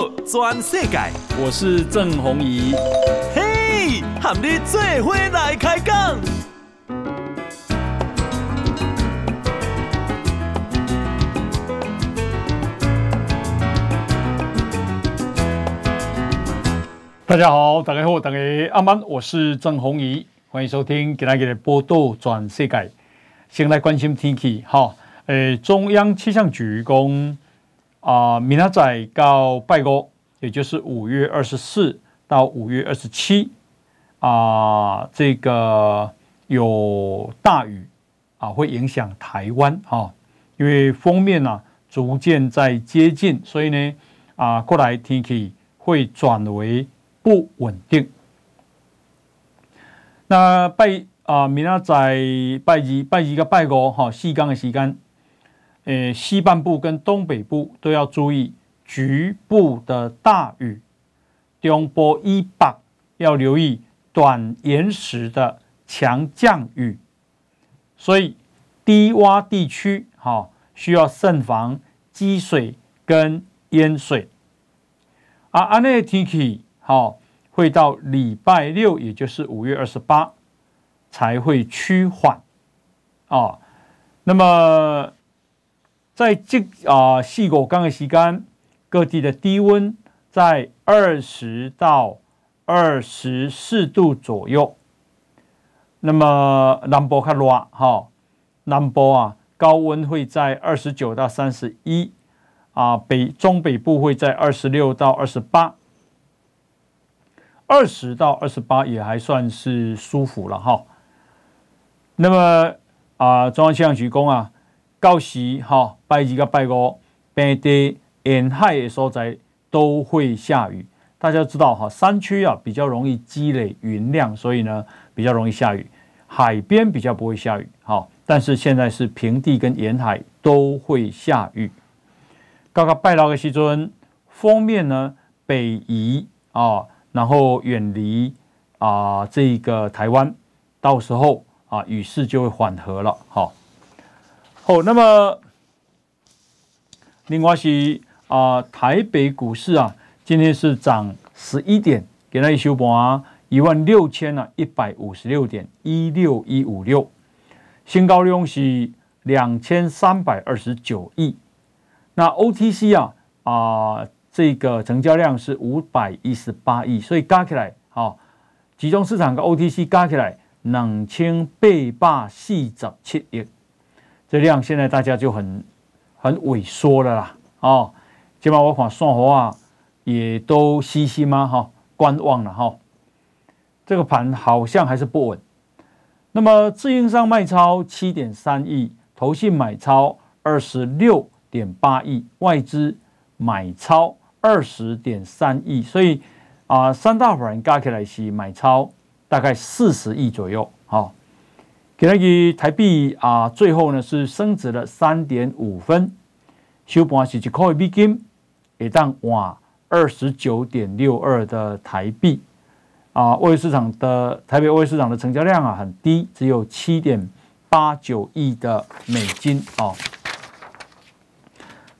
道全世界，我是郑宏仪。嘿，和你做伙来开讲。大家好，大家好，大家阿曼，我是郑宏仪，欢迎收听今天的报道全世界。先来关心天气，哈，诶，中央气象局公。啊，明仔到拜五，也就是五月二十四到五月二十七，啊，这个有大雨啊，会影响台湾啊，因为锋面呢、啊、逐渐在接近，所以呢，啊，过来天气会转为不稳定。那拜啊，明仔拜二、拜二个拜五哈，四天的时间。诶，西半部跟东北部都要注意局部的大雨，中波以北要留意短延时的强降雨，所以低洼地区哈需要慎防积水跟淹水。啊，安内天气好会到礼拜六，也就是五月二十八才会趋缓啊，那么。在这啊细果刚的时间，各地的低温在二十到二十四度左右。那么南部较热哈，南部啊高温会在二十九到三十一啊，北中北部会在二十六到二十八，二十到二十八也还算是舒服了哈。那么啊，中央气象局公啊。到时哈，拜二跟拜五，平地沿海的所在都会下雨。大家知道哈，山区啊比较容易积累云量，所以呢比较容易下雨。海边比较不会下雨。好，但是现在是平地跟沿海都会下雨。刚刚拜六的时阵，锋面呢北移啊，然后远离啊这个台湾，到时候啊雨势就会缓和了。好。哦，那么另外是啊、台北股市啊，今天是涨十一点，给它一收盘一万六千啊一百五十六点一六一五六，新高量是两千三百二十九亿。那 OTC 啊啊、这个成交量是五百一十八亿，所以加起来啊、哦，集中市场跟 OTC 加起来两千八百四十七亿。这量现在大家就很很萎缩了啦，哦，起码我看算法啊，也都嘻嘻嘛？哈，观望了哈。这个盘好像还是不稳。那么自营商卖超七点三亿，投信买超二十六点八亿，外资买超二十点三亿，所以啊，三大法人加起来是买超大概四十亿左右，哈。那个台币啊，最后呢是升值了三点五分，收盘是一块美金，也当哇二十九点六二的台币啊。外汇市场的台北外汇市场的成交量啊很低，只有七点八九亿的美金啊。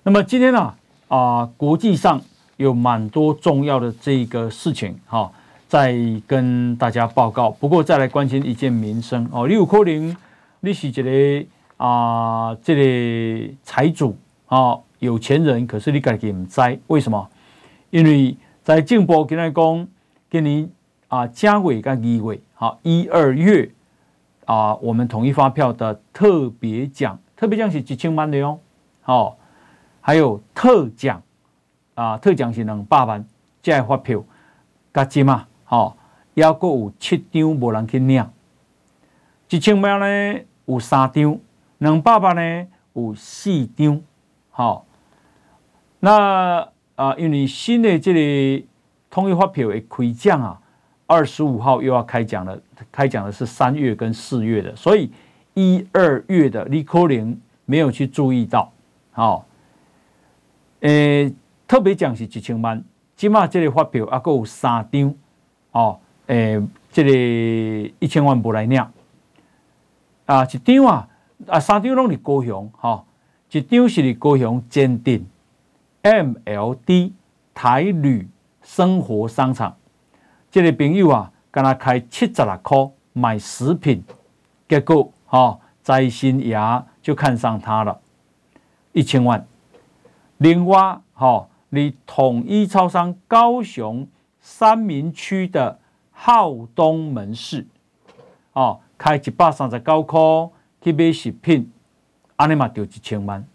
那么今天呢啊，啊，国际上有蛮多重要的这个事情哈。啊再跟大家报告，不过再来关心一件民生哦。你有可能你是一个啊，这个财主啊，有钱人，可是你自己不知为什么？因为在政府跟他讲，给你啊，正月跟二月，啊一二月啊，我们统一发票的特别奖，特别奖是几千万的哟。好，还有特奖啊，特奖是两百万，这发票加金嘛。好，也阁有七张无人去领，一千万呢有三张，两百万呢有四张。好，那啊，因为新的这个统一发票的开奖啊，二十五号又要开奖了，开奖的是三月跟四月的，所以一二月的你可能没有去注意到。好，诶、特别奖是一千万，起码这个发票也阁有三张。哦，诶、欸，这个一千万不来领啊，一张啊，啊，三张拢是高雄，哈、一张是高雄坚定 MLD 台旅生活商场，这个朋友啊，跟他开七十六块买食品，结果哈摘心牙就看上他了，一千万。另外哈，你统一超商高雄三民区的浩东门市，哦，开一百三十九块去买食品，阿尼玛丢一千万。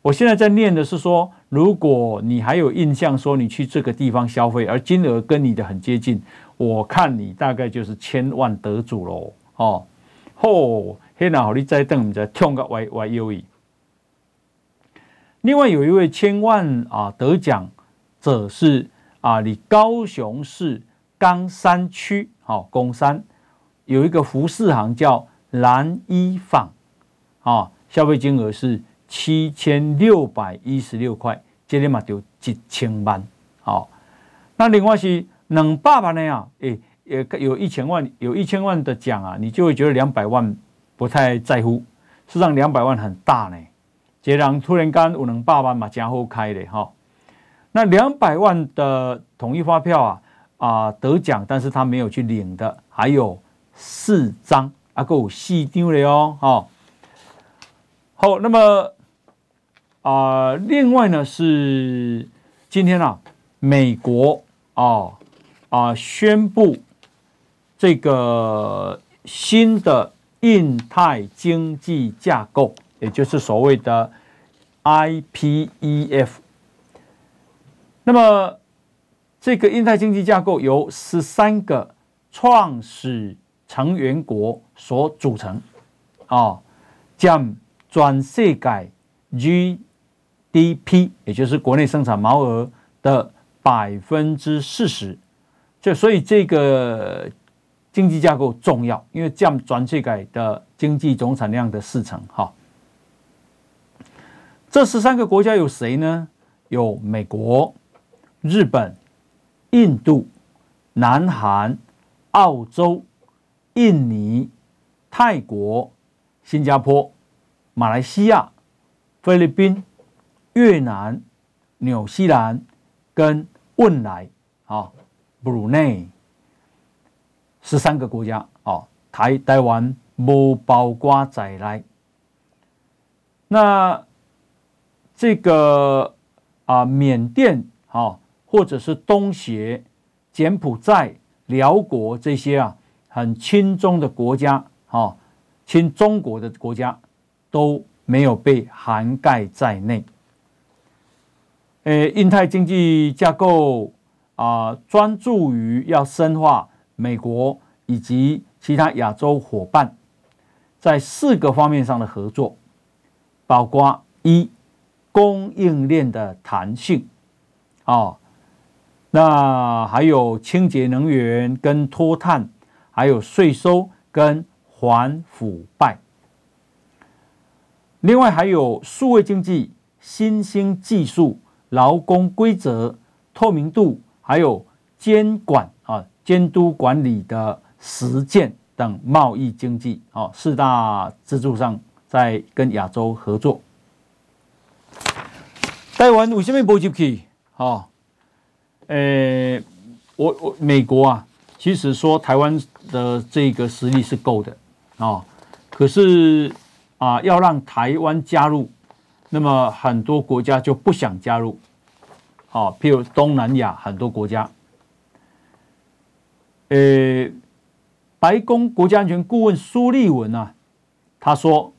我现在在念的是说，如果你还有印象，说你去这个地方消费，而金额跟你的很接近，我看你大概就是千万得主喽。哦，吼，现在好你再等，再跳个 Y Y U E。另外有一位千万啊得奖者是啊，你高雄市冈山区好冈山有一个服饰行叫蓝衣坊啊，消费金额是。七千六百一十六块，这里嘛就一千万。好，那另外是两百万的呀，诶，也有一千万，有一千万的奖啊，你就会觉得两百万不太在乎。实际上两百万很大呢，这人突然间有两百万嘛，真好开的哈。那两百万的统一发票啊啊得奖，但是他没有去领的，还有四张啊，够细丢的哦，哈。好，那么。啊、另外呢是今天啊，美国啊啊宣布这个新的印太经济架构，也就是所谓的 IPEF。那么这个印太经济架构由十三个创始成员国所组成啊，将全世界 GDP，也就是国内生产毛额的百分之四十，就所以这个经济架构重要，因为占全世界的经济总产量的四成。哈，这十三个国家有谁呢？有美国、日本、印度、南韩、澳洲、印尼、泰国、新加坡、马来西亚、菲律宾。越南、纽西兰跟汶莱，啊，布鲁内十三个国家，哦，台台湾不包括在内。那这个啊，缅甸，啊，或者是东协、柬埔寨、辽国这些啊，很亲中的国家，啊，亲中国的国家都没有被涵盖在内。诶，印太经济架构啊，专注于要深化美国以及其他亚洲伙伴在四个方面上的合作，包括一供应链的弹性啊，那还有清洁能源跟脱碳，还有税收跟反腐败，另外还有数位经济、新兴技术。劳工规则透明度，还有监管啊、监督管理的实践等贸易经济啊四大支柱上，在跟亚洲合作。台湾为什么不进去？啊，呃，我我美国啊，其实说台湾的这个实力是够的啊，可是啊，要让台湾加入。那么很多国家就不想加入，啊，譬如东南亚很多国家，呃，白宫国家安全顾问苏立文啊，他说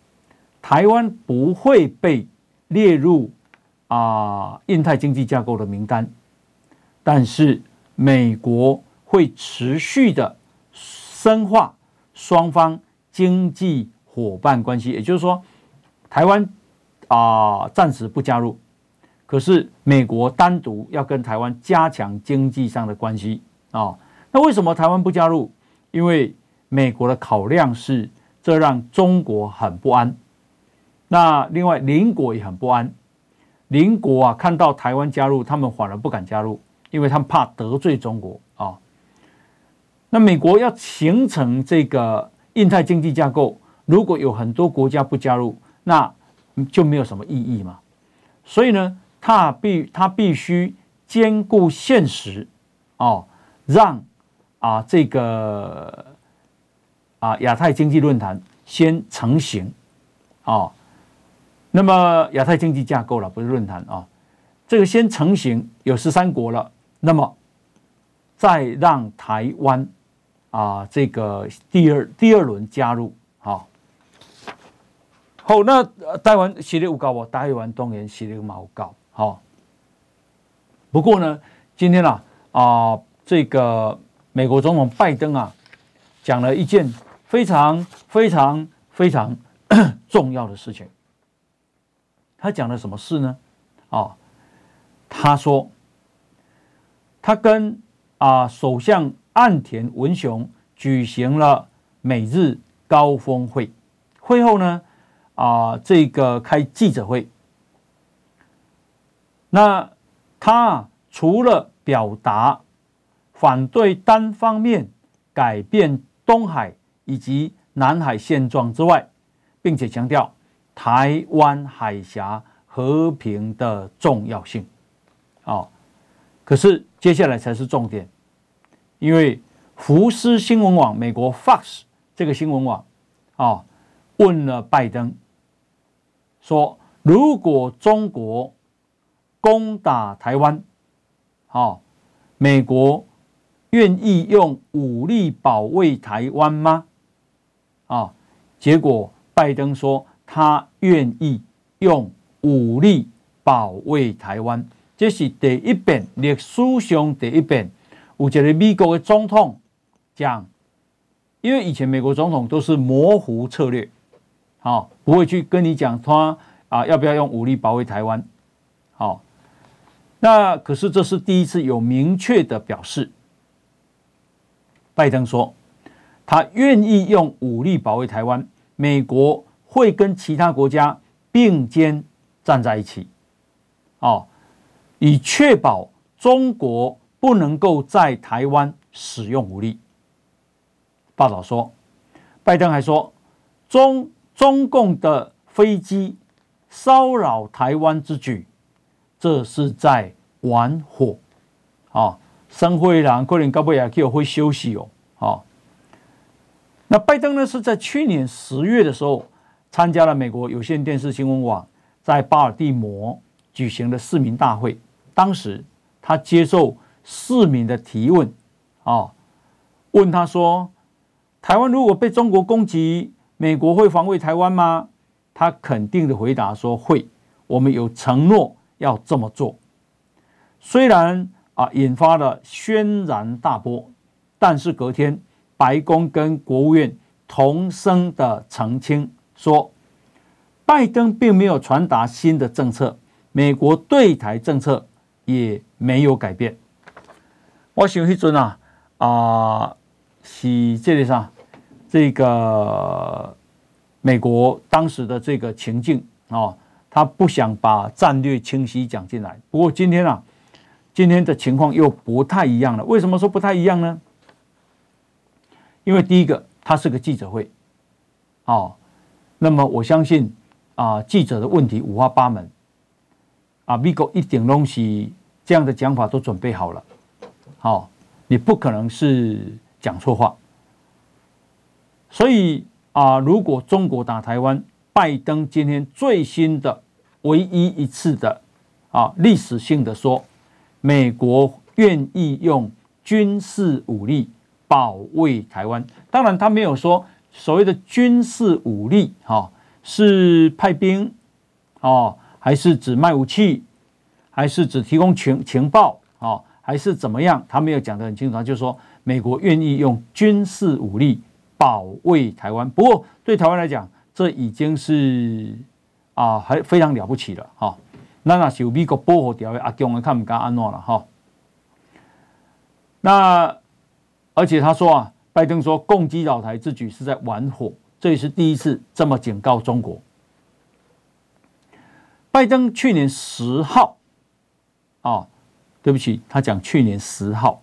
台湾不会被列入啊印太经济架构的名单，但是美国会持续的深化双方经济伙伴关系，也就是说，台湾。啊，暂时不加入，可是美国单独要跟台湾加强经济上的关系啊。那为什么台湾不加入？因为美国的考量是，这让中国很不安。那另外邻国也很不安，邻国啊看到台湾加入，他们反而不敢加入，因为他们怕得罪中国啊。那美国要形成这个印太经济架构，如果有很多国家不加入，那就没有什么意义嘛，所以呢，他必他必须兼顾现实，哦，让啊这个啊亚太经济论坛先成型，哦，那么亚太经济架构了，不是论坛啊、哦，这个先成型有十三国了，那么再让台湾啊这个第二第二轮加入，好、哦。好，那台湾实力有够无？台湾当然实力嘛有够。好，不过呢，今天啊啊、这个美国总统拜登啊，讲了一件非常非常非常 重要的事情。他讲了什么事呢？啊、他说他跟啊、首相岸田文雄举行了美日高峰会，会后呢，啊，这个开记者会，那他除了表达反对单方面改变东海以及南海现状之外，并且强调台湾海峡和平的重要性。啊，可是接下来才是重点，因为福斯新闻网、美国 Fox 这个新闻网啊问了拜登。说，如果中国攻打台湾，好，美国愿意用武力保卫台湾吗？啊，结果拜登说他愿意用武力保卫台湾，这是第一遍历史上第一遍，有一个美国的总统讲，因为以前美国总统都是模糊策略。好，不会去跟你讲他啊要不要用武力保卫台湾。好，那可是这是第一次有明确的表示。拜登说他愿意用武力保卫台湾，美国会跟其他国家并肩站在一起，哦，以确保中国不能够在台湾使用武力。报道说，拜登还说中。中共的飞机骚扰台湾之举，这是在玩火啊！生会人可能到尾也可会休息哦。好，那拜登呢是在去年十月的时候参加了美国有线电视新闻网在巴尔的摩举行的市民大会，当时他接受市民的提问啊，问他说：台湾如果被中国攻击？美国会防卫台湾吗？他肯定的回答说会，我们有承诺要这么做。虽然啊引发了轩然大波，但是隔天白宫跟国务院同声的澄清说，拜登并没有传达新的政策，美国对台政策也没有改变。我想迄阵啊啊是这个啥？这个美国当时的这个情境啊，他不想把战略清晰讲进来。不过今天啊，今天的情况又不太一样了。为什么说不太一样呢？因为第一个，它是个记者会，哦，那么我相信啊，记者的问题五花八门，啊，美国一点东西这样的讲法都准备好了，好，你不可能是讲错话。所以啊，如果中国打台湾，拜登今天最新的唯一一次的啊历史性的说，美国愿意用军事武力保卫台湾。当然，他没有说所谓的军事武力哈是派兵哦，还是只卖武器，还是只提供情情报啊，还是怎么样？他没有讲得很清楚，他就说美国愿意用军事武力。保卫台湾，不过对台湾来讲，这已经是啊，还非常了不起了哈。那那是美国保护条约阿强的看不干安诺了哈。那而且他说啊，拜登说攻击老台之举是在玩火，这也是第一次这么警告中国。拜登去年十号啊，对不起，他讲去年十号，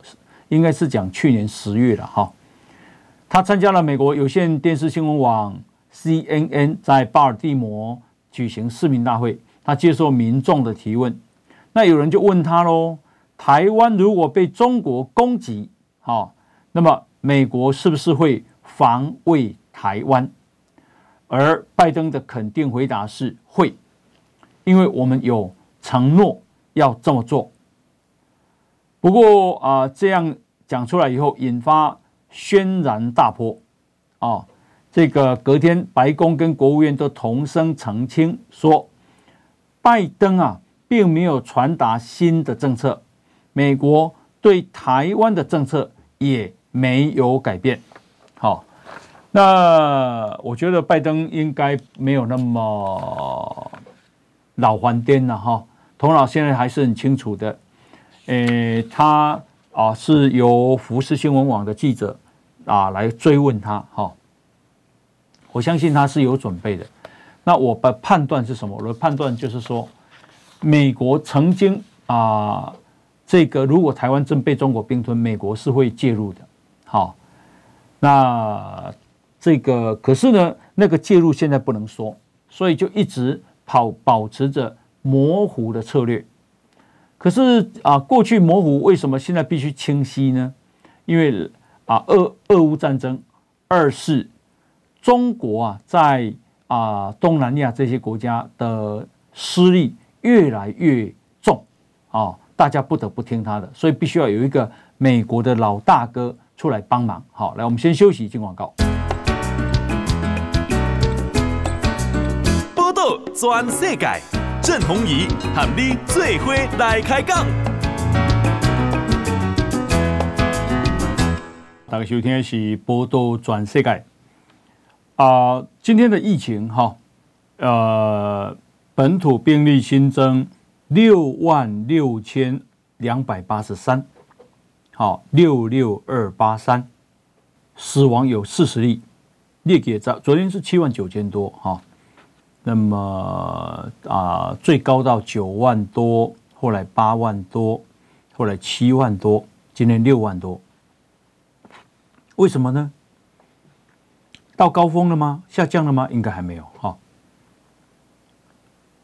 应该是讲去年十月了哈。他参加了美国有线电视新闻网 CNN 在巴尔的摩举行市民大会，他接受民众的提问。那有人就问他喽：台湾如果被中国攻击，好，那么美国是不是会防卫台湾？而拜登的肯定回答是会，因为我们有承诺要这么做。不过啊，这样讲出来以后，引发轩然大波啊！这个隔天，白宫跟国务院都同声澄清说，拜登啊，并没有传达新的政策，美国对台湾的政策也没有改变。好。那我觉得拜登应该没有那么老还颠了哈，童老现在还是很清楚的。诶，他啊是由福斯新闻网的记者啊来追问他哈，我相信他是有准备的。那我的判断是什么？我的判断就是说，美国曾经啊这个如果台湾真被中国并吞，美国是会介入的。好，那。这个可是呢，那个介入现在不能说，所以就一直跑保持着模糊的策略。可是啊，过去模糊，为什么现在必须清晰呢？因为啊，俄俄乌战争，二是中国啊，在啊东南亚这些国家的势力越来越重啊，大家不得不听他的，所以必须要有一个美国的老大哥出来帮忙。好，来，我们先休息，进广告。转世界，郑弘仪和你最伙来开讲。大家收听的是《波多转世界》啊、呃，今天的疫情哈，呃，本土病例新增六万六千两百八十三，好，六六二八三，死亡有四十例，列给昨昨天是七万九千多哈。那么啊，最高到九万多，后来八万多，后来七万多，今天六万多，为什么呢？到高峰了吗？下降了吗？应该还没有哈。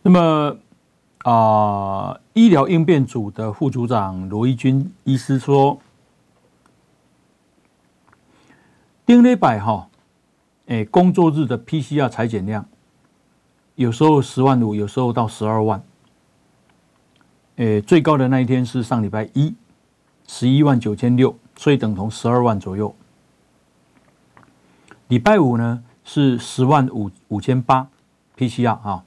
那么啊，医疗应变组的副组长罗一军医师说，丁礼拜哈，哎，工作日的 PCR 裁检量。有时候十万五，有时候到十二万。诶，最高的那一天是上礼拜一，十一万九千六，所以等同十二万左右。礼拜五呢是十万五五千八 PCR 啊。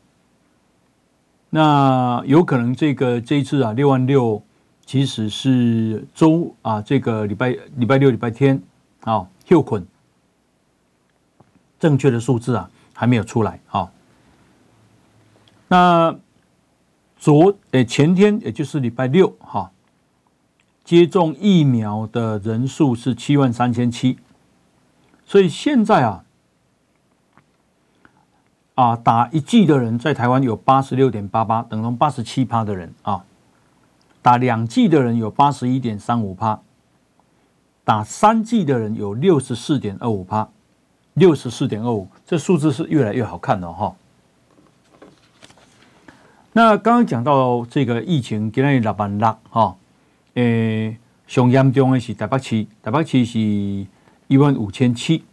那有可能这个这一次啊六万六，其实是周啊这个礼拜礼拜六礼拜天啊休困，正确的数字啊还没有出来啊。那昨诶前天，也就是礼拜六哈，接种疫苗的人数是七万三千七，所以现在啊啊打一剂的人在台湾有八十六点八八，等同八十七趴的人啊，打两剂的人有八十一点三五趴，打三剂的人有六十四点二五趴，六十四点二五，这数字是越来越好看了哈。那刚刚讲到这个疫情，今天六万六哈，诶，上严重的是台北市，台北市是一万五千七，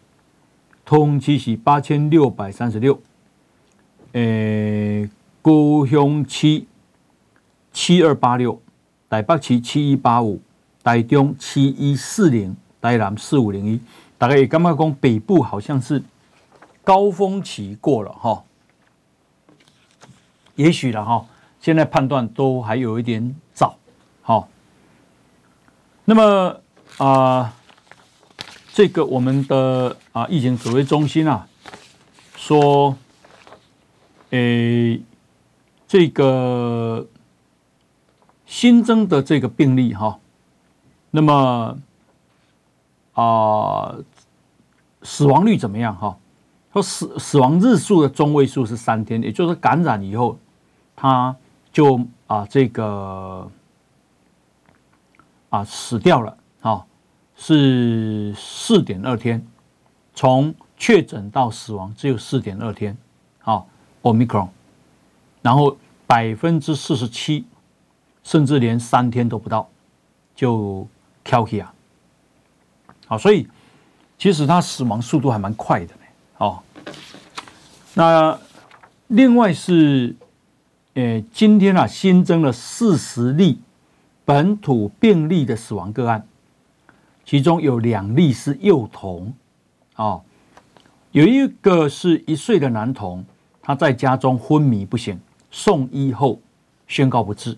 通知是八千六百三十六，诶，高雄市七二八六，台北市七一八五，台中七一四零，台南四五零一，大概也刚刚讲北部好像是高峰期过了哈。也许了哈，现在判断都还有一点早，好。那么啊，这个我们的啊疫情指挥中心啊说，诶，这个新增的这个病例哈，那么啊死亡率怎么样哈？说死死亡日数的中位数是三天，也就是感染以后。他就啊，这个啊死掉了啊，是四点二天，从确诊到死亡只有四点二天，啊，Omicron，然后百分之四十七，甚至连三天都不到，就跳起啊。好，所以其实他死亡速度还蛮快的。哦，那另外是，呃，今天啊新增了四十例本土病例的死亡个案，其中有两例是幼童，哦，有一个是一岁的男童，他在家中昏迷不醒，送医后宣告不治，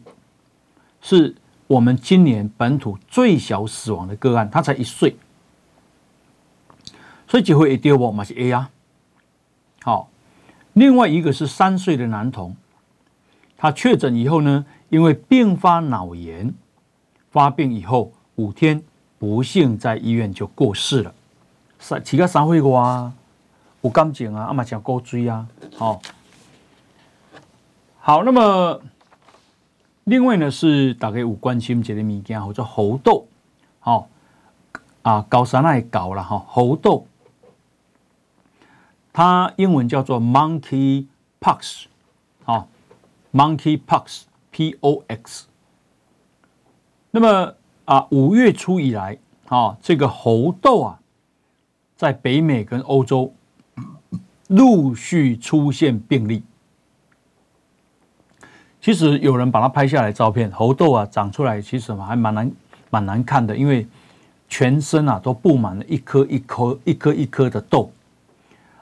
是我们今年本土最小死亡的个案，他才一岁。所以机会一丢不嘛是 A 啊，好，另外一个是三岁的男童，他确诊以后呢，因为并发脑炎，发病以后五天，不幸在医院就过世了。三其他三岁个啊，有感情啊，阿妈讲高追啊，好，好，那么另外呢是大概有关心这个物件，或者猴痘，好啊，高山那搞了哈，猴痘。它英文叫做 monkey pox，啊，monkey pox，P O X。那么啊，五月初以来，啊，这个猴痘啊，在北美跟欧洲陆续出现病例。其实有人把它拍下来照片，猴痘啊长出来其实还蛮难蛮难看的，因为全身啊都布满了一颗一颗一颗一颗的痘。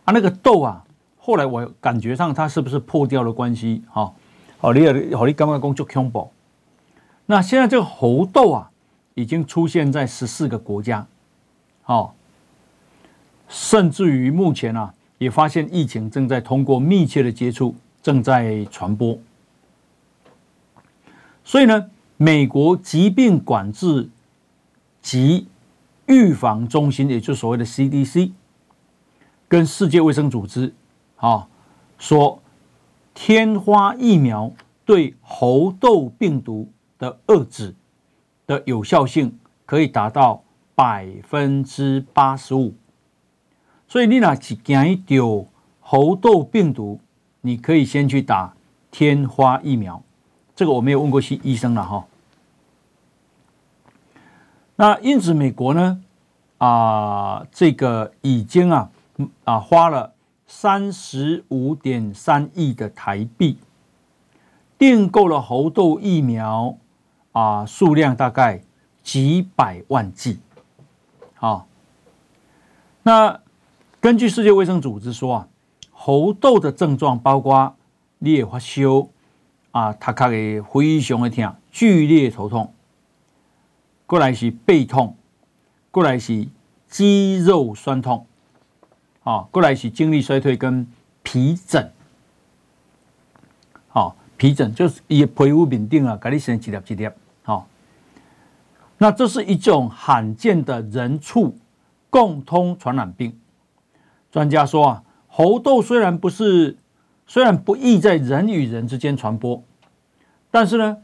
啊，那个痘啊，后来我感觉上它是不是破掉了关系？哈，哦，你好，你刚刚工作恐怖。那现在这个猴痘啊，已经出现在十四个国家，哦，甚至于目前啊，也发现疫情正在通过密切的接触正在传播。所以呢，美国疾病管制及预防中心，也就是所谓的 CDC。跟世界卫生组织啊说，天花疫苗对猴痘病毒的遏制的有效性可以达到百分之八十五，所以你若是惊一丢猴痘病毒，你可以先去打天花疫苗。这个我没有问过医医生了哈。那因此，美国呢啊，这个已经啊。啊，花了三十五点三亿的台币订购了猴痘疫苗啊，数量大概几百万剂。好，那根据世界卫生组织说啊，猴痘的症状包括裂发烧啊，他卡嘅非常的痛，剧烈头痛，过来是背痛，过来是肌肉酸痛。啊，过来是精力衰退跟皮疹，好，皮疹就是也皮肤稳定啊，给你生几粒几粒，好，那这是一种罕见的人畜共通传染病。专家说啊，猴痘虽然不是，虽然不易在人与人之间传播，但是呢，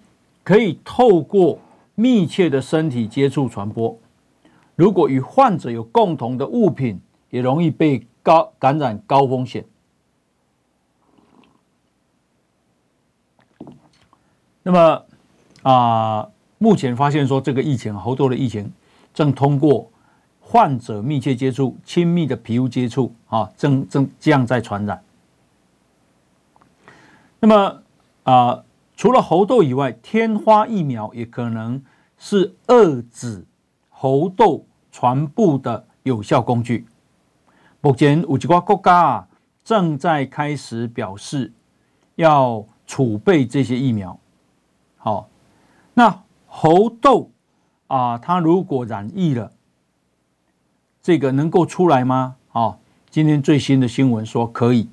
可以透过密切的身体接触传播。如果与患者有共同的物品，也容易被高感染高风险。那么啊，目前发现说这个疫情猴痘的疫情正通过患者密切接触、亲密的皮肤接触啊，正正这样在传染。那么啊，除了猴痘以外，天花疫苗也可能是遏制猴痘传播的有效工具。目前有几个国家啊，正在开始表示要储备这些疫苗。好，那猴痘啊，它如果染疫了，这个能够出来吗？啊，今天最新的新闻说可以，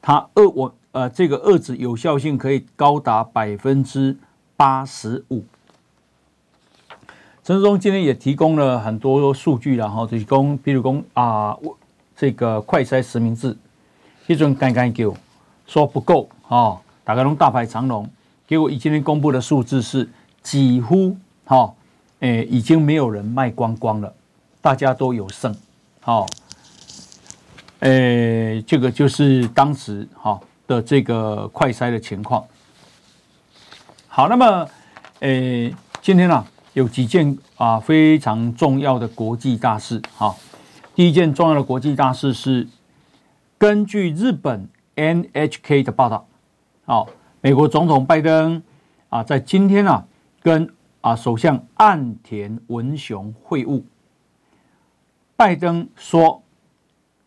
它遏我呃这个遏制有效性可以高达百分之八十五。陈时中今天也提供了很多数据，然后提供，比如说啊我。这个快筛实名制，一阵刚刚叫说不够啊，大家都大排长龙。结果以今天公布的数字是几乎哈，诶，已经没有人卖光光了，大家都有剩。好，诶，这个就是当时哈的这个快筛的情况。好，那么诶，今天呢有几件啊非常重要的国际大事。好，第一件重要的国际大事是，根据日本 NHK 的报道，好，美国总统拜登啊在今天啊跟啊首相岸田文雄会晤。拜登说，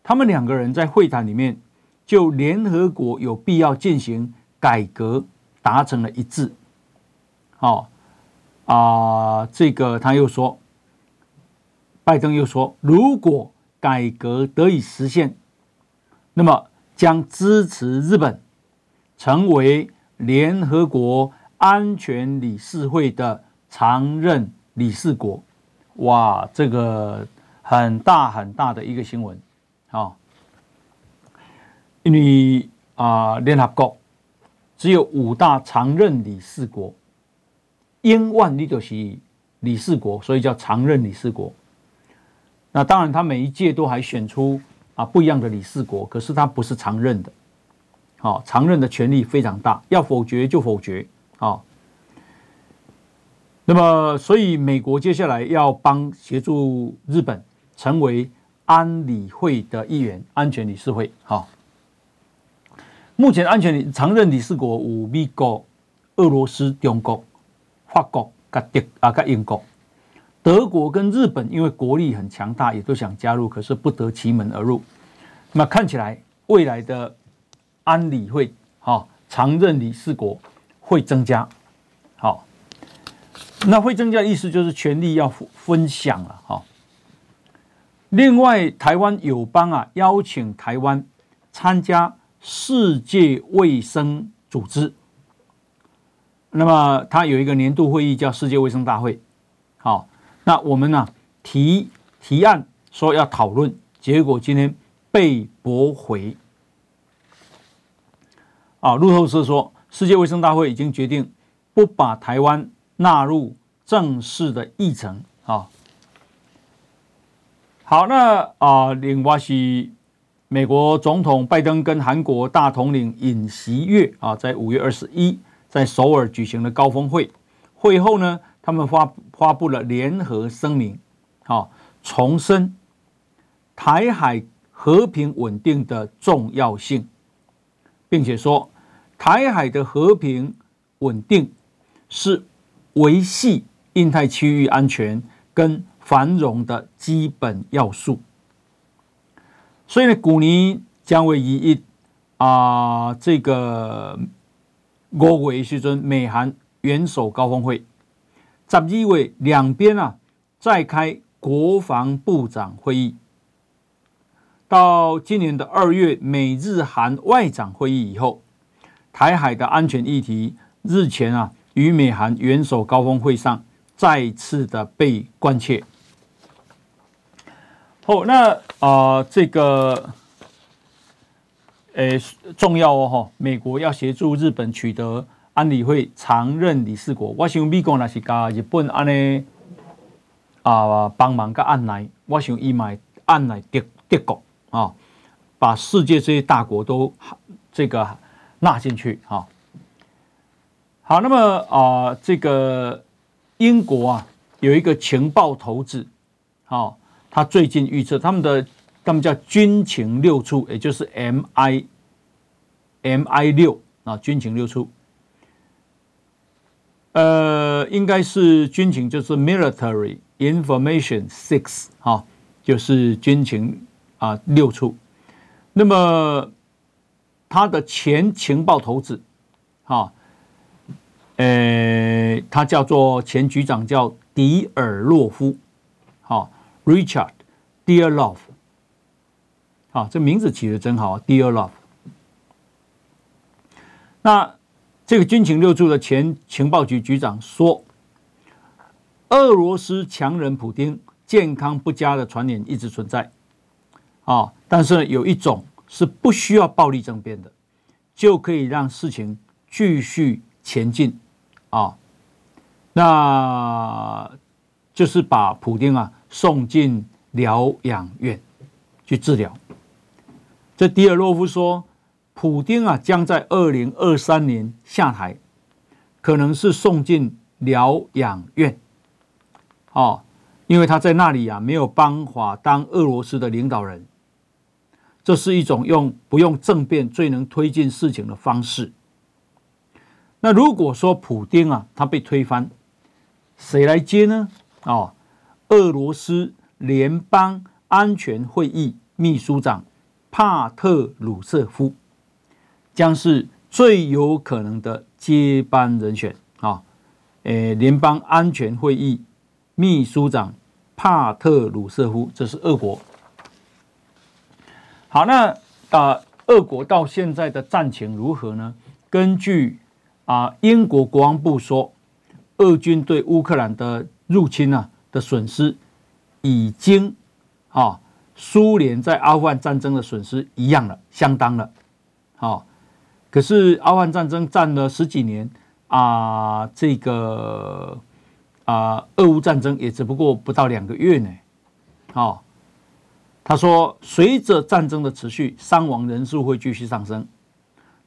他们两个人在会谈里面就联合国有必要进行改革达成了一致。好。啊，这个他又说，拜登又说，如果改革得以实现，那么将支持日本成为联合国安全理事会的常任理事国。哇，这个很大很大的一个新闻啊！因为啊，联合国只有五大常任理事国。英万里就是理事国，所以叫常任理事国。那当然，他每一届都还选出啊不一样的理事国，可是他不是常任的。好，常任的权力非常大，要否决就否决。好，那么所以美国接下来要帮协助日本成为安理会的一员，安全理事会。好，目前安全理常任理事国有美国、俄罗斯、中国。法国、跟德啊、跟英国、德国跟日本，因为国力很强大，也都想加入，可是不得其门而入。那看起来，未来的安理会哈常任理事国会增加。好，那会增加的意思就是权力要分享了哈。另外，台湾友邦啊邀请台湾参加世界卫生组织。那么它有一个年度会议叫世界卫生大会，好，那我们呢提提案说要讨论，结果今天被驳回。啊，路透社说世界卫生大会已经决定不把台湾纳入正式的议程。啊，好，那啊，另外是美国总统拜登跟韩国大统领尹锡悦啊，在五月二十一。在首尔举行了高峰会，会后呢，他们发发布了联合声明，好，重申台海和平稳定的重要性，并且说台海的和平稳定是维系印太区域安全跟繁荣的基本要素。所以呢，古尼将为一一啊这个。五月时阵，美韩元首高峰会，十二月两边啊再开国防部长会议，到今年的二月美日韩外长会议以后，台海的安全议题日前啊与美韩元首高峰会上再次的被关切。好，那啊、呃、这个。诶，重要哦！美国要协助日本取得安理会常任理事国。我想美国那是加日本安尼啊帮忙个按捺，我想伊买按捺德德国啊，把世界这些大国都这个纳进去啊。好，那么啊，这个英国啊有一个情报头子，好，他最近预测他们的。他们叫军情六处，也就是 M I M I 六啊，军情六处。呃，应该是军情，就是 Military Information Six 哈，就是军情啊六处。那么他的前情报头子，哈，呃，他叫做前局长叫迪尔洛夫，好，Richard Dearlove。啊，这名字起的真好啊，Dear Love。那这个军情六处的前情报局局长说，俄罗斯强人普丁健康不佳的传言一直存在。啊，但是有一种是不需要暴力政变的，就可以让事情继续前进。啊，那就是把普丁啊送进疗养院去治疗。这迪尔洛夫说，普丁啊将在二零二三年下台，可能是送进疗养院。哦，因为他在那里啊没有办法当俄罗斯的领导人，这是一种用不用政变最能推进事情的方式。那如果说普丁啊他被推翻，谁来接呢？哦，俄罗斯联邦安全会议秘书长帕特鲁瑟夫将是最有可能的接班人选啊！诶，联邦安全会议秘书长帕特鲁瑟夫，这是俄国。好，那啊、俄国到现在的战情如何呢？根据啊、英国国防部说，俄军对乌克兰的入侵啊的损失已经啊，苏联在阿富汗战争的损失一样了，相当了。好，可是阿富汗战争战了十几年啊，这个啊，俄乌战争也只不过不到两个月呢。好，他说，随着战争的持续，伤亡人数会继续上升，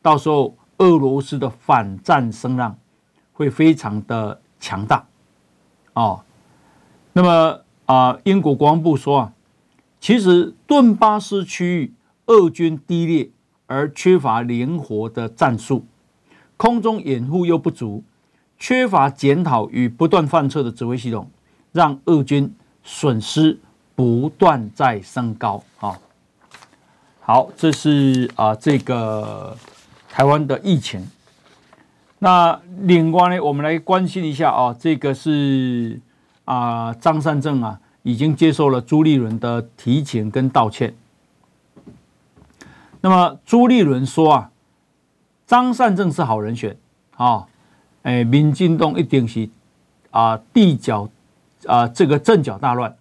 到时候俄罗斯的反战声浪会非常的强大。哦，那么啊，英国国防部说啊，其实顿巴斯区域俄军低劣。而缺乏灵活的战术，空中掩护又不足，缺乏检讨与不断犯错的指挥系统，让俄军损失不断在升高。啊，好，这是啊这个台湾的疫情。那另外呢，我们来关心一下啊，这个是啊张善政啊已经接受了朱立伦的提请跟道歉。那么朱立伦说啊，张善政是好人选啊，哎，民进党一定是啊地脚啊这个阵脚大乱。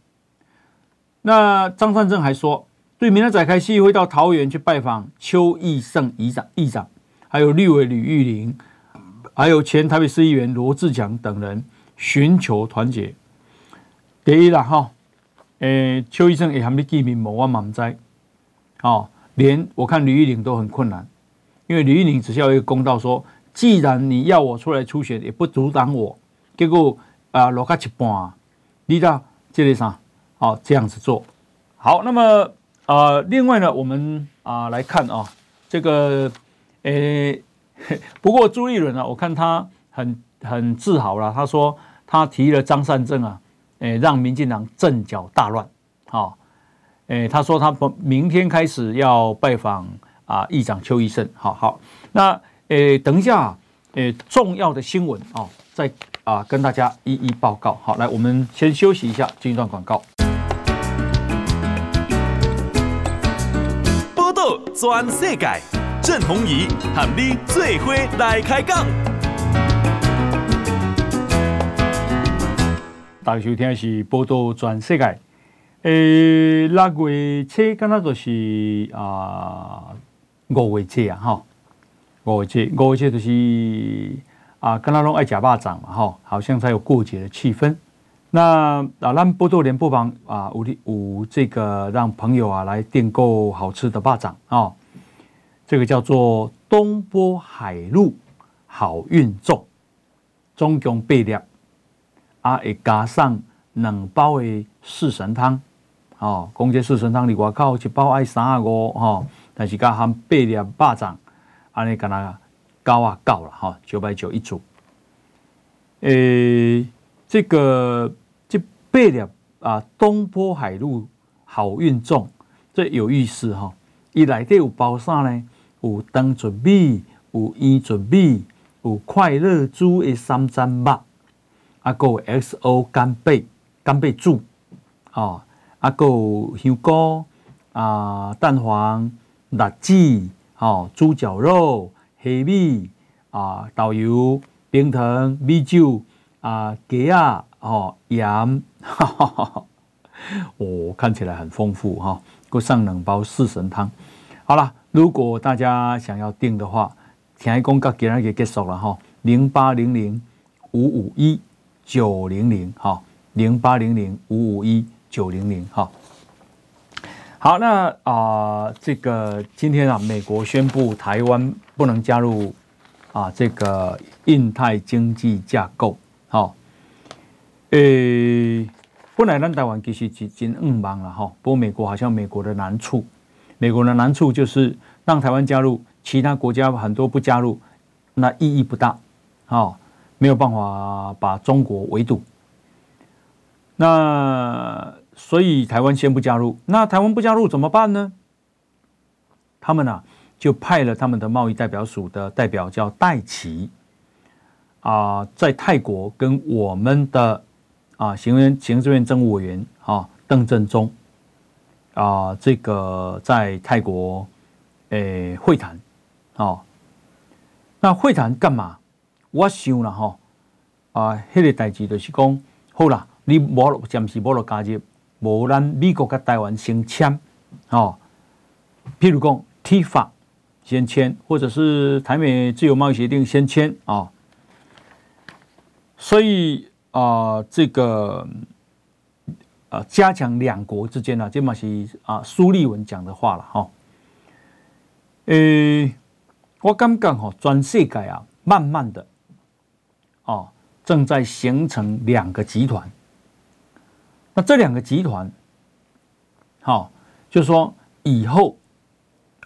那张善政还说，对，明天再开戏会到桃园去拜访邱奕胜议长、议长，还有立委吕玉玲，还有前台北市议员罗志强等人，寻求团结。第一啦哈，诶，邱医生也还没记名，我嘛不知道，哦。连我看吕玉玲都很困难，因为吕玉玲只需要一个公道，说既然你要我出来初选，也不阻挡我，结果啊落卡一半，你到这里上，好这样子做好。那么呃，另外呢，我们啊、呃、来看啊，这个诶，不过朱立伦呢，我看他很很自豪了，他说他提了张善政啊，诶，让民进党阵脚大乱，好。诶，他说他明天开始要拜访啊，议长邱医生。好好，那诶，等一下，诶，重要的新闻哦，再啊跟大家一一报告。好，来，我们先休息一下，进一段广告。报道全世界，郑弘仪喊你最伙来开讲。大家收听的是报道全世界。诶，六月初，刚刚就是啊，五月初啊，哈，五月初，五月初就是啊，刚刚拢爱吃肉粽嘛，哈，好像才有过节的气氛。那啊，咱波多连不妨啊，有有这个让朋友啊来订购好吃的肉粽啊，这个叫做东波海陆好运粽，总共八粒，啊，会加上两包的四神汤。哦，讲这四神汤里外口一包爱三啊五哈，但是加含八粒巴掌，安尼干那九啊九了哈，九百九一组。诶、欸，这个这八粒啊，东坡海陆好运粽，这有意思哈。伊内底有包啥呢？有当作米，有腌作米，有快乐猪的三层肉，啊，有 XO 干贝干贝煮，哦。啊，有香菇啊，蛋黄、辣子、哦，猪脚肉、虾米啊，豆油、冰糖、米酒啊，鸡啊，哦，盐，哈哈哈，哦，看起来很丰富哈。给、哦、上两包四神汤。好了，如果大家想要订的话，听讲到今日就结束了哈。零八零零五五一九零零哈，零八零零五五一。九零零哈，好，那啊、这个今天啊，美国宣布台湾不能加入啊这个印太经济架构，好，呃，本来咱台湾其实已经五忙了哈，不过美国好像美国的难处，美国的难处就是让台湾加入，其他国家很多不加入，那意义不大，哦，没有办法把中国围堵。那所以台湾先不加入，那台湾不加入怎么办呢？他们啊就派了他们的贸易代表署的代表叫戴琦啊，在泰国跟我们的。啊，行政行政院政务委员啊，邓振中啊，这个在泰国诶、会谈，哦，那会谈干嘛？我想了哈，啊，迄个代志就是讲，好啦，你无暂时无落加入，无咱美国跟台湾先签，哦，譬如讲 TIFA 先签，或者是台美自由贸易协定先签啊，所以。啊、这个啊、加强两国之间呢，这嘛是啊苏立文讲的话了哈。呃，我刚刚哈，全世界啊，慢慢的哦，正在形成两个集团。那这两个集团，好、哦，就是说以后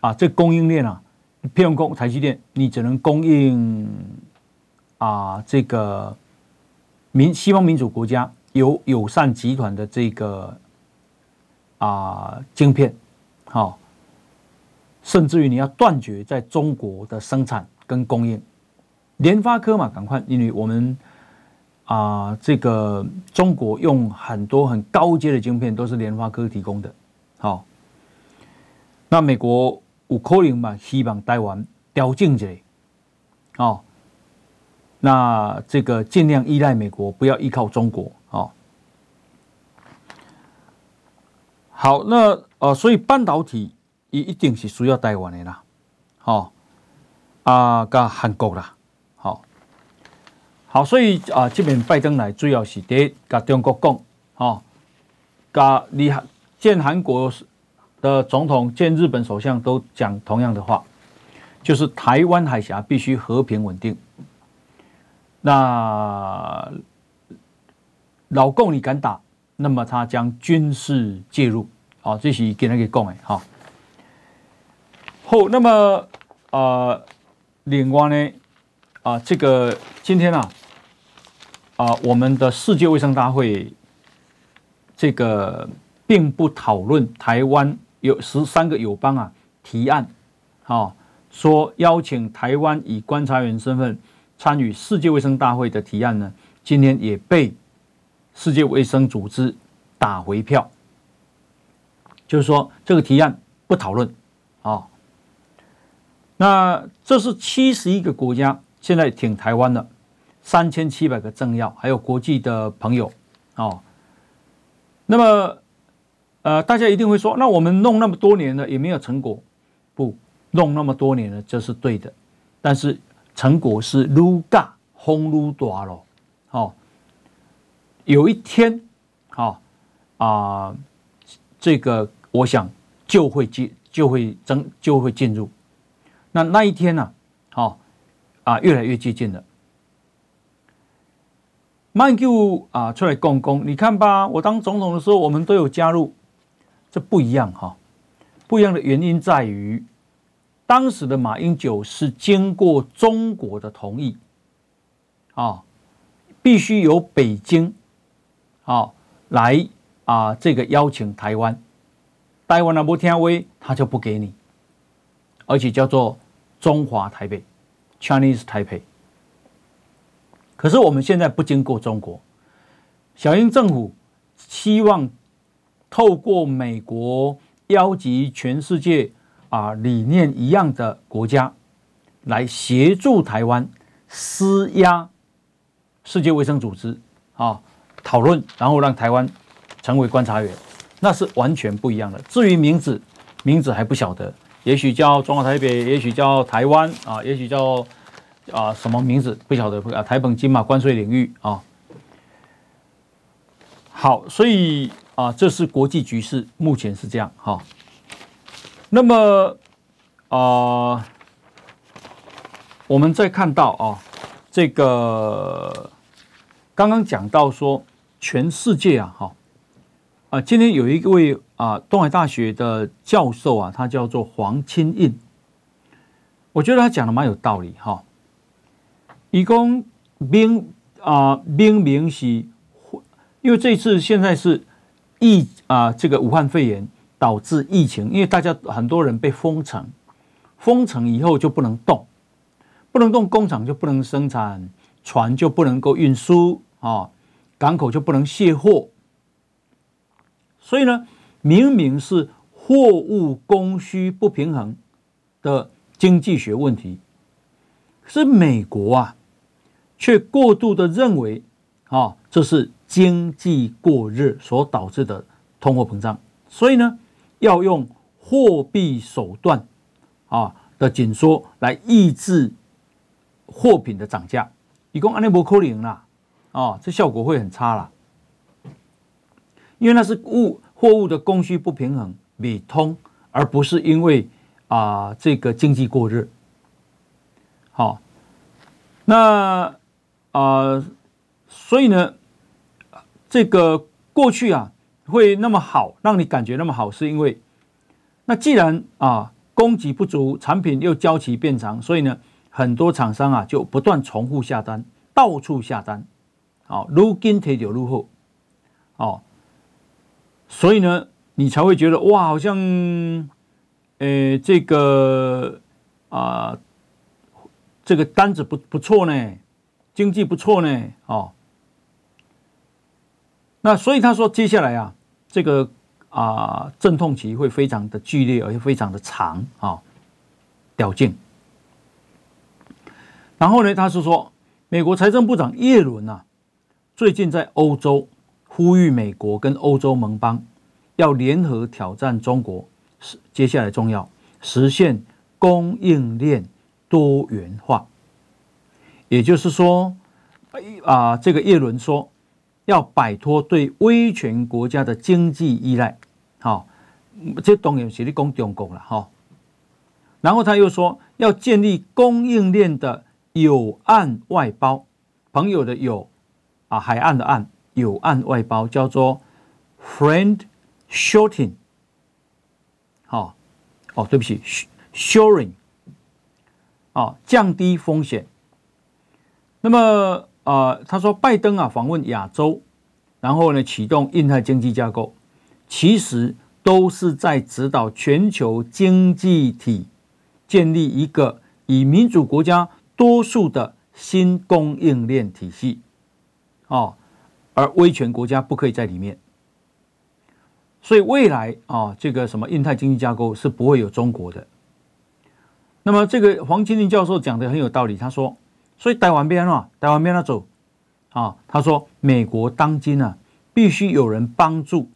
啊，这供应链啊，譬如供台积电，你只能供应啊这个。民西方民主国家有友善集团的这个啊晶片，好，甚至于你要断绝在中国的生产跟供应，联发科嘛，赶快，因为我们啊这个中国用很多很高阶的晶片都是联发科提供的，好，那美国有可能嘛，希望台湾调整一下，哦。那这个尽量依赖美国，不要依靠中国哦。好，那呃，所以半导体也一定是需要台湾的啦，好啊，跟韩国啦，好，所以啊，这边拜登来主要是得跟中国讲，哈，跟你见韩国的总统、见日本首相都讲同样的话，就是台湾海峡必须和平稳定。那老共你敢打，那么他将军事介入，好，这是跟他给讲的，哈。好，那么呃，另外呢，啊，这个今天啊，啊，我们的世界卫生大会这个并不讨论台湾有十三个友邦啊提案，好，说邀请台湾以观察员身份。参与世界卫生大会的提案呢，今天也被世界卫生组织打回票，就是说这个提案不讨论啊。那这是七十一个国家现在挺台湾的，三千七百个政要，还有国际的朋友哦。那么呃，大家一定会说，那我们弄那么多年了也没有成果，不弄那么多年了，这是对的，但是。成果是愈加风愈大了，哦，有一天，好啊，这个我想就会进，就会增，就会进入。那那一天呢，好啊，越来越接近了。曼 Q 啊，出来讲讲，你看吧，我当总统的时候，我们都有加入，这不一样哈，不一样的原因在于。当时的马英九是经过中国的同意，啊，必须由北京，啊，来啊这个邀请台湾，台湾那不听威，他就不给你，而且叫做中华台北 （Chinese Taipei）。可是我们现在不经过中国，小英政府希望透过美国邀集全世界。啊，理念一样的国家来协助台湾施压世界卫生组织啊，讨论，然后让台湾成为观察员，那是完全不一样的。至于名字，名字还不晓得，也许叫中华台北，也许叫台湾啊，也许叫啊什么名字不晓得啊，台本金马关税领域啊。好，所以啊，这是国际局势，目前是这样哈。那么，啊、我们再看到啊，这个刚刚讲到说，全世界啊，哈，啊，今天有一位啊，东海大学的教授啊，他叫做黄清印，我觉得他讲的蛮有道理哈。一共明啊，明明是，因为这次现在是疫啊，这个武汉肺炎导致疫情，因为大家很多人被封城，封城以后就不能动，不能动，工厂就不能生产，船就不能够运输啊，港口就不能卸货。所以呢，明明是货物供需不平衡的经济学问题，是美国啊，却过度的认为啊，这是经济过热所导致的通货膨胀。所以呢，要用货币手段啊的紧缩来抑制货品的涨价。一共按那不可能啦，啊，这效果会很差啦。因为那是物货物的供需不平衡，未通，而不是因为啊、呃、这个经济过热。好，那、呃，所以呢，这个过去啊会那么好，让你感觉那么好，是因为那既然啊供给不足，产品又交期变长，所以呢，很多厂商啊就不断重复下单，到处下单，好，如今铁酒入货，哦。所以呢，你才会觉得哇，好像，呃，这个啊、这个单子不不错呢，经济不错呢，哦。那所以他说，接下来啊，这个啊，阵、痛期会非常的剧烈，而且非常的长啊、哦，劲。然后呢，他是说，美国财政部长耶伦啊，最近在欧洲。呼吁美国跟欧洲盟邦要联合挑战中国，是接下来重要实现供应链多元化。也就是说，啊，这个叶伦说要摆脱对威权国家的经济依赖。好，这当然是你讲中国了哈。然后他又说要建立供应链的友岸外包，朋友的友啊，海岸的岸。友岸外包叫做 friend shoring，好，哦，对不起，shoring，哦，降低风险。那么、呃，他说拜登啊访问亚洲，然后呢启动印太经济架构，其实都是在指导全球经济体建立一个以民主国家多数的新供应链体系，哦。而威权国家不可以在里面，所以未来啊，这个什么印太经济架构是不会有中国的。那么这个黄钦印教授讲的很有道理，他说，所以台湾边啊，台湾边那走啊，他说美国当今啊，必须有人帮助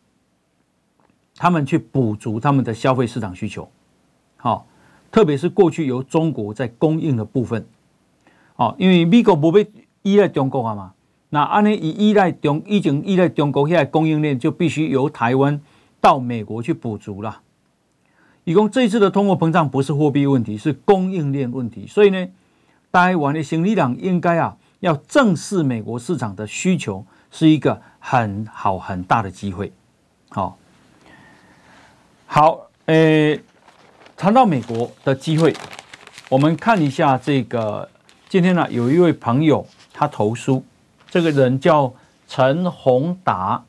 他们去补足他们的消费市场需求，好，特别是过去由中国在供应的部分，啊，因为美国不被依赖中国啊嘛。那安尼以依赖中，已经依赖中国现在供应链，就必须由台湾到美国去补足了。一共这一次的通货膨胀不是货币问题，是供应链问题。所以呢，台湾的行李党应该啊，要正视美国市场的需求，是一个很好很大的机会。好，好，诶，谈到美国的机会，我们看一下这个。今天呢，有一位朋友他投书。这个人叫陈宏达，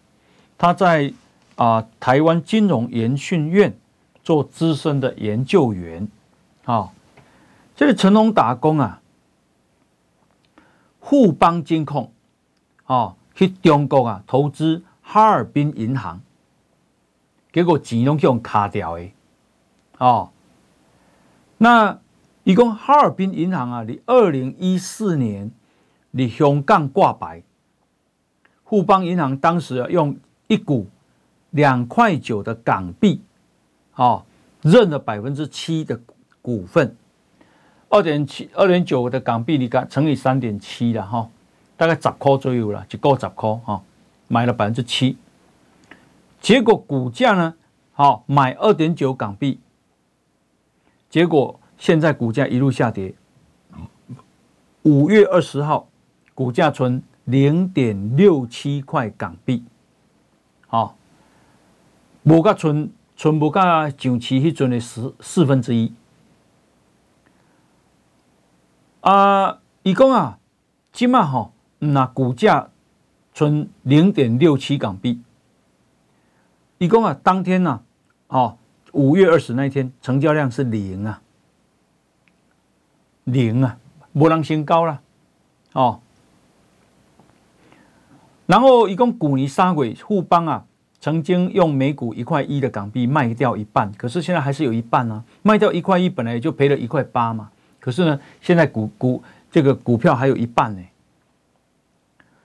他在啊、台湾金融研训院做资深的研究员。啊、哦，这个陈宏达工啊，富邦金控、哦，去中国啊投资哈尔滨银行，结果钱都用卡掉的。哦，那一共哈尔滨银行啊，你二零一四年。你香港挂牌，富邦银行当时用一股两块九的港币，哦，认了百分之七的股份，二点七二点九的港币，你看乘以三点七了哈，大概十块左右了，就够十块哈，买了百分之七，结果股价呢，好买二点九港币，结果现在股价一路下跌，五月二十号。股价存零点六七块港币，好，无甲存存无甲上期迄阵的十四分之一。啊，伊讲啊，即马吼，那股价存零点六七港币。伊讲啊，当天呐、啊，哦，五月二十那一天成交量是零啊，零啊，无人先高了，哦。然后一共古尼沙鬼富邦啊，曾经用每股一块一的港币卖掉一半，可是现在还是有一半啊，卖掉一块一，本来就赔了一块八嘛。可是呢，现在股股这个股票还有一半呢。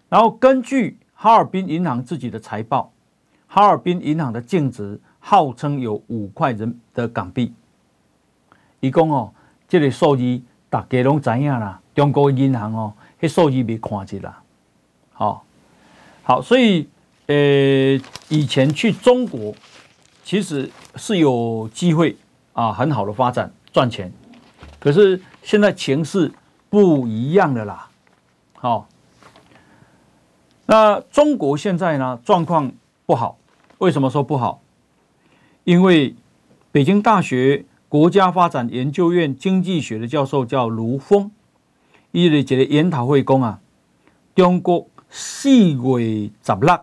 然后根据哈尔滨银行自己的财报，哈尔滨银行的净值号称有五块人的港币。伊讲哦，这个数字大家拢知影啦，中国银行哦，迄数字没看见啦。好，好，所以呃，以前去中国其实是有机会啊，很好的发展赚钱，可是。现在情势不一样的啦，好，那中国现在呢，状况不好，为什么说不好？因为北京大学国家发展研究院经济学的教授叫卢峰，伊的这个研讨会讲啊，中国四月十六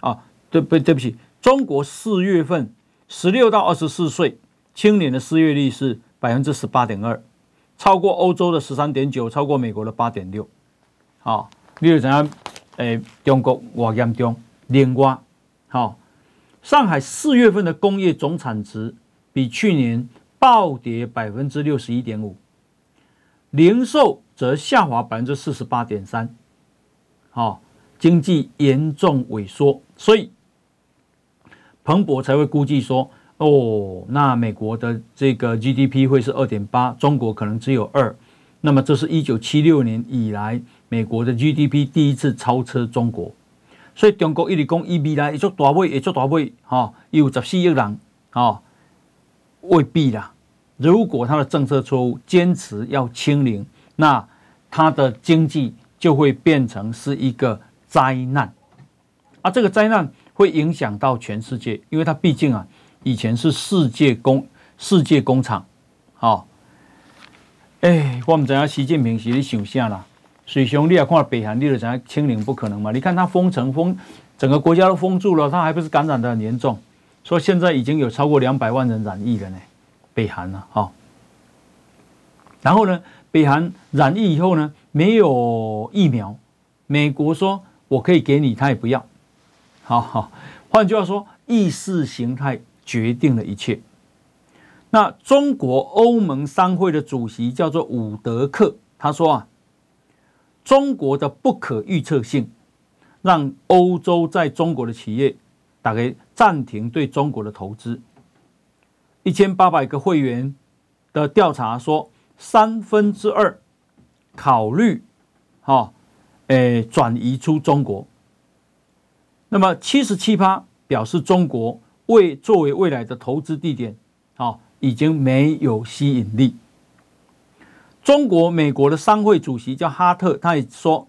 啊，对不对不起，中国四月份十六到二十四岁青年的失业率是百分之十八点二。超过欧洲的十三点九，超过美国的八点六，好，你就知影，诶，中国我严重，另外，好，上海四月份的工业总产值比去年暴跌百分之六十一点五，零售则下滑百分之四十八点三，好，经济严重萎缩，所以彭博才会估计说。哦，那美国的这个 GDP 会是二点八，中国可能只有二，那么这是一九七六年以来美国的 GDP 第一次超车中国，所以中国一直讲伊未来会做大尾，会做大尾，哈，有十四亿人，哈，未必啦。如果他的政策错误，坚持要清零，那他的经济就会变成是一个灾难，啊，这个灾难会影响到全世界，因为它毕竟啊。以前是世界工世界工厂，好，哎，我们知影习近平是咧想啥啦？水兄，你也看北韩，你就知影清零不可能嘛？你看他封城封，整个国家都封住了，他还不是感染的很严重？说现在已经有超过两百万人染疫了呢，北韩呢，好。然后呢，北韩染疫以后呢，没有疫苗，美国说我可以给你，他也不要，好好。换句话说，意识形态。决定了一切。那中国欧盟商会的主席叫做伍德克，他说啊，中国的不可预测性让欧洲在中国的企业大概暂停对中国的投资。一千八百个会员的调查说，三分之二考虑哈，诶转移出中国。那么七十七趴表示中国。为作为未来的投资地点，啊，已经没有吸引力。中国美国的商会主席叫哈特，他也说，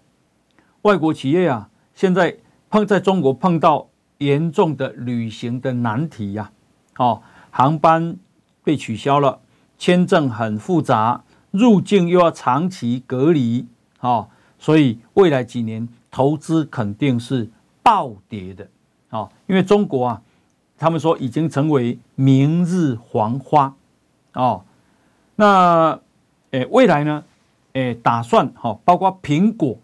外国企业啊，现在碰在中国碰到严重的旅行的难题呀，哦，航班被取消了，签证很复杂，入境又要长期隔离，哦，所以未来几年投资肯定是暴跌的，啊，因为中国啊。他们说已经成为明日黄花，哦，那诶未来呢？诶打算哈，包括苹果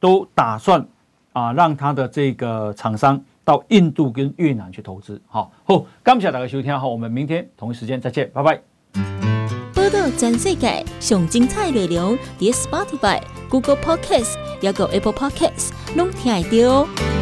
都打算啊，让他的这个厂商到印度跟越南去投资。好，好，感谢大家收听，好，我们明天同一时间再见，拜拜。报道全世界上精彩内容，点 Spotify、Google Podcasts，还有 Apple Podcasts，拢听得到。